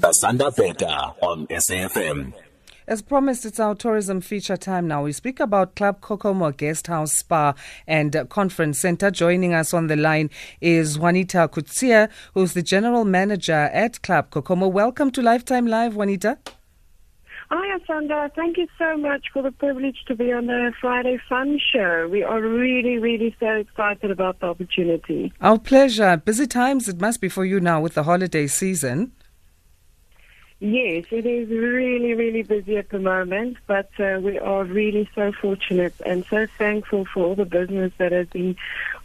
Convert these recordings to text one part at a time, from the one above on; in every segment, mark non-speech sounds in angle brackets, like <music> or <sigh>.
Basanda Beta on SAFM. As promised, it's our tourism feature time now. We speak about Club Cocomo Guest House Spa and Conference Center. Joining us on the line is Juanita Coetzee, who's the general manager at Club Cocomo. Welcome to Lifetime Live, Juanita. Hi, Asanda. Thank you so much for the privilege to be on the Friday Fun Show. We are really, really so excited about the opportunity. Our pleasure. Busy times it must be for you now with the holiday season. Yes, it is really, really busy at the moment, but uh, we are really so fortunate and so thankful for all the business that has been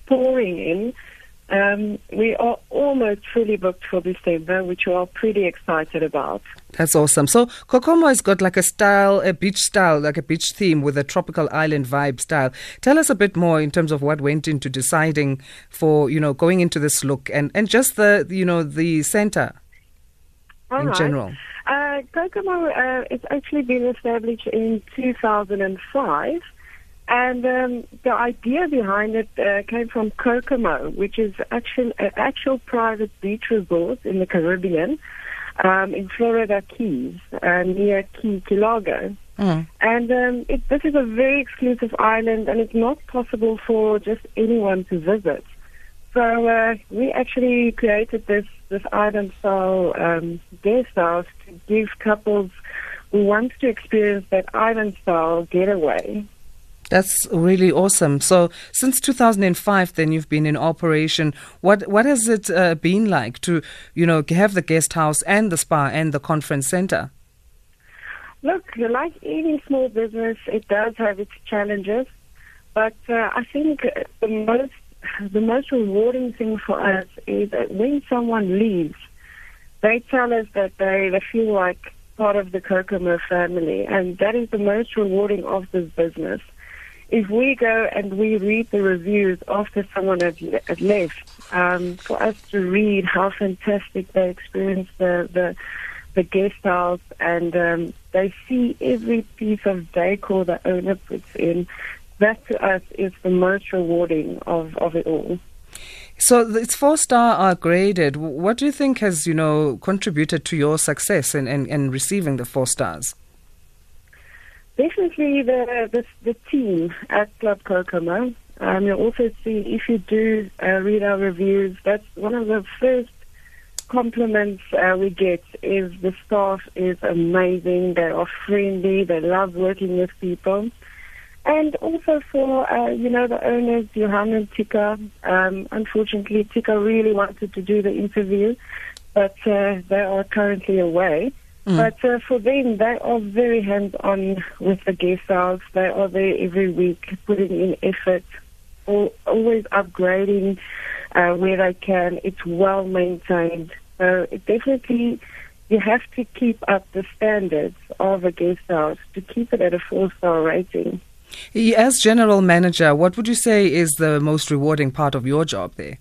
pouring in. Um, we are almost fully booked for December, which we are pretty excited about. That's awesome. So Cocomo has got like a style, a beach style, like a beach theme with a tropical island vibe style. Tell us a bit more in terms of what went into deciding for, you know, going into this look and, and just the, you know, the center All in right. general. Uh, Cocomo uh, it's actually been established in 2005. And um, the idea behind it uh, came from Kokomo, which is actual, an actual private beach resort in the Caribbean, um, in Florida Keys, uh, near Key Largo. Mm. And um, it, this is a very exclusive island, and it's not possible for just anyone to visit. So uh, we actually created this this island style um, guest house to give couples who want to experience that island style getaway. That's really awesome. So, since 2005, then you've been in operation. What what has it uh, been like to, you know, have the guest house and the spa and the conference center? Look, like any small business, it does have its challenges, but uh, I think the most the most rewarding thing for us is that when someone leaves, they tell us that they, they feel like part of the Cocomo family, and that is the most rewarding of this business. If we go and we read the reviews after someone has, has left, um, for us to read how fantastic they experienced the, the the guest house and um, they see every piece of decor the owner puts in. That to us is the most rewarding of, of it all. So it's four star are graded. What do you think has you know contributed to your success in, in, in receiving the four stars? Definitely the the, the team at Club Cocomo. Um, you'll also see if you do uh, read our reviews. That's one of the first compliments uh, we get is the staff is amazing. They are friendly. They love working with people. And also for, uh, you know, the owners, Johan and Tika. Um, unfortunately, Tika really wanted to do the interview, but uh, they are currently away. Mm. But uh, for them, they are very hands-on with the guest house. They are there every week, putting in effort, al- always upgrading uh, where they can. It's well maintained. So it definitely, you have to keep up the standards of a guest house to keep it at a four-star rating. As general manager, what would you say is the most rewarding part of your job there?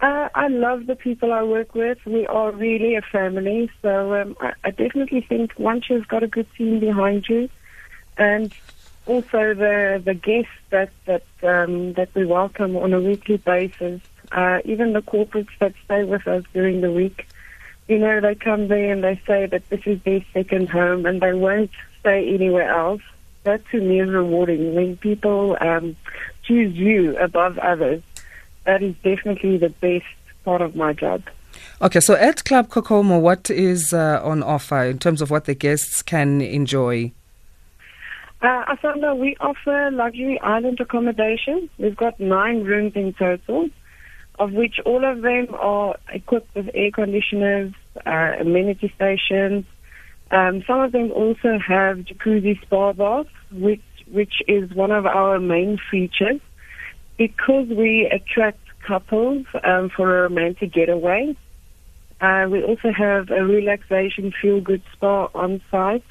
Uh, I love the people I work with. We are really a family. So um, I, I definitely think once you've got a good team behind you, and also the the guests that that um, that we welcome on a weekly basis, uh, even the corporates that stay with us during the week, you know, they come there and they say that this is their second home and they won't stay anywhere else. That to me is rewarding when people um, choose you above others that is definitely the best part of my job. Okay, so at Club Cocomo, what is uh, on offer in terms of what the guests can enjoy? Uh, Asanda, we offer luxury island accommodation. We've got nine rooms in total, of which all of them are equipped with air conditioners, uh, amenity stations. Um, some of them also have jacuzzi spa baths, which which is one of our main features because we attract couples um, for a romantic getaway. Uh, we also have a relaxation feel good spa on site.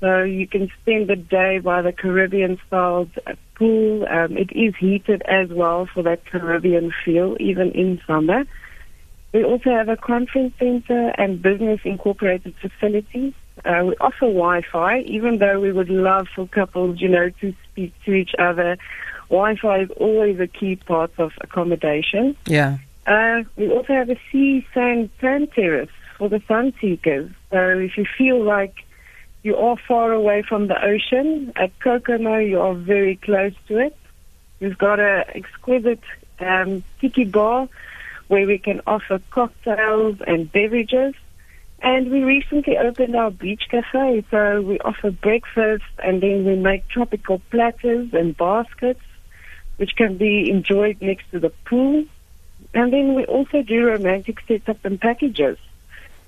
So you can spend the day by the Caribbean style pool. Um, it is heated as well for that Caribbean feel, even in summer. We also have a conference center and business incorporated facilities. Uh, we offer Wi-Fi, even though we would love for couples, you know, to speak to each other. Wi-Fi is always a key part of accommodation. Yeah. Uh, we also have a sea, sand, sand terrace for the sun seekers. So if you feel like you are far away from the ocean, at Cocomo you are very close to it. We've got an exquisite um, tiki bar where we can offer cocktails and beverages. And we recently opened our beach cafe, so we offer breakfast and then we make tropical platters and baskets, which can be enjoyed next to the pool. And then we also do romantic setup and packages.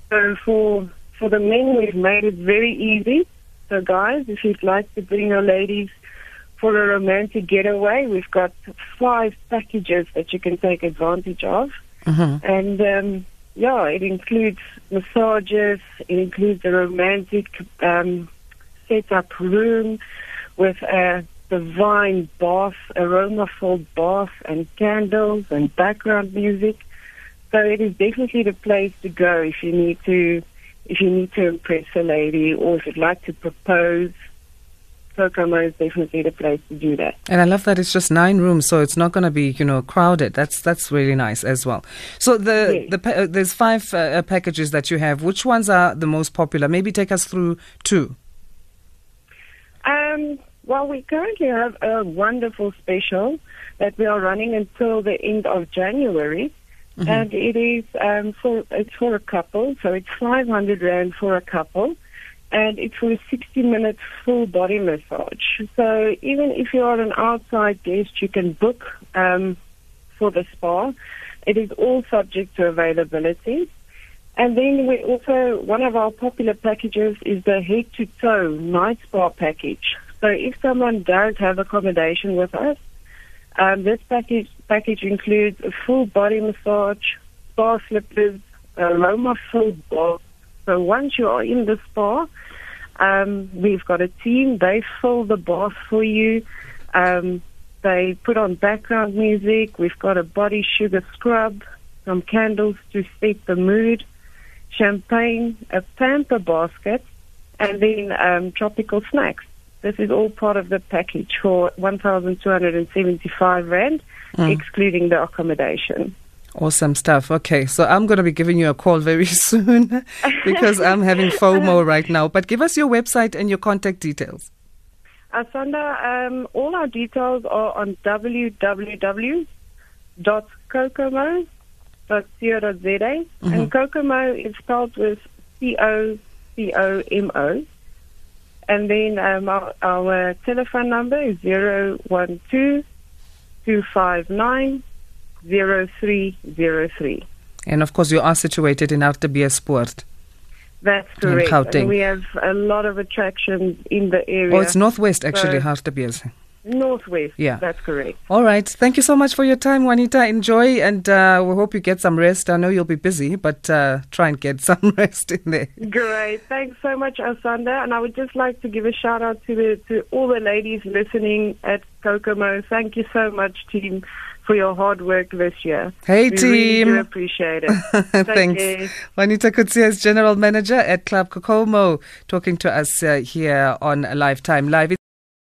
So for for the men, we've made it very easy. So guys, if you'd like to bring your ladies for a romantic getaway, we've got five packages that you can take advantage of. Mm-hmm. And um, yeah, it includes massages, it includes a romantic um, setup room with a divine bath, aroma filled bath, and candles and background music. So it is definitely the place to go if you need to if you need to impress a lady or if you'd like to propose. Cocomo is definitely the place to do that. And I love that it's just nine rooms, so it's not going to be, you know, crowded. That's that's really nice as well. So the Yes. the uh, there's five uh, uh, packages that you have. Which ones are the most popular? Maybe take us through two. Um, well, we currently have a wonderful special that we are running until the end of January, and it is um, for it's for a couple, so it's five hundred rand for a couple, and it's for a sixty minute full body massage. So even if you are an outside guest, you can book um, for the spa. It is all subject to availability. And then we also, one of our popular packages is the head to toe night spa package. So if someone does have accommodation with us, um, this package package includes a full body massage, spa slippers, aroma filled bath. So once you are in the spa, um, we've got a team. They fill the bath for you. Um, they put on background music. We've got a body sugar scrub, some candles to set the mood, champagne, a pamper basket, and then um, tropical snacks. This is all part of the package for 1,275 Rand, excluding the accommodation. Awesome stuff. Okay, so I'm going to be giving you a call very <laughs> soon <laughs> because I'm having FOMO right now. But give us your website and your contact details. Asanda, um, all our details are on www.cocomo.co.za. And Cocomo is spelled with C O C O M O. And then um, our, our telephone number is 012 259 0303. And of course, you are situated in Hartbeespoort. That's correct. And we have a lot of attractions in the area. Oh, it's northwest actually, So- Hartbees. Northwest. Yeah. That's correct. All right. Thank you so much for your time, Juanita. Enjoy, and uh, we hope you get some rest. I know you'll be busy, but uh, try and get <laughs> some rest in there. Great. Thanks so much, Asanda. And I would just like to give a shout out to the to all the ladies listening at Cocomo. Thank you so much, team, for your hard work this year. Hey, we Really team. appreciate it. <laughs> Thanks. care. Juanita Coetzee is General Manager at Club Cocomo, talking to us uh, here on Lifetime Live.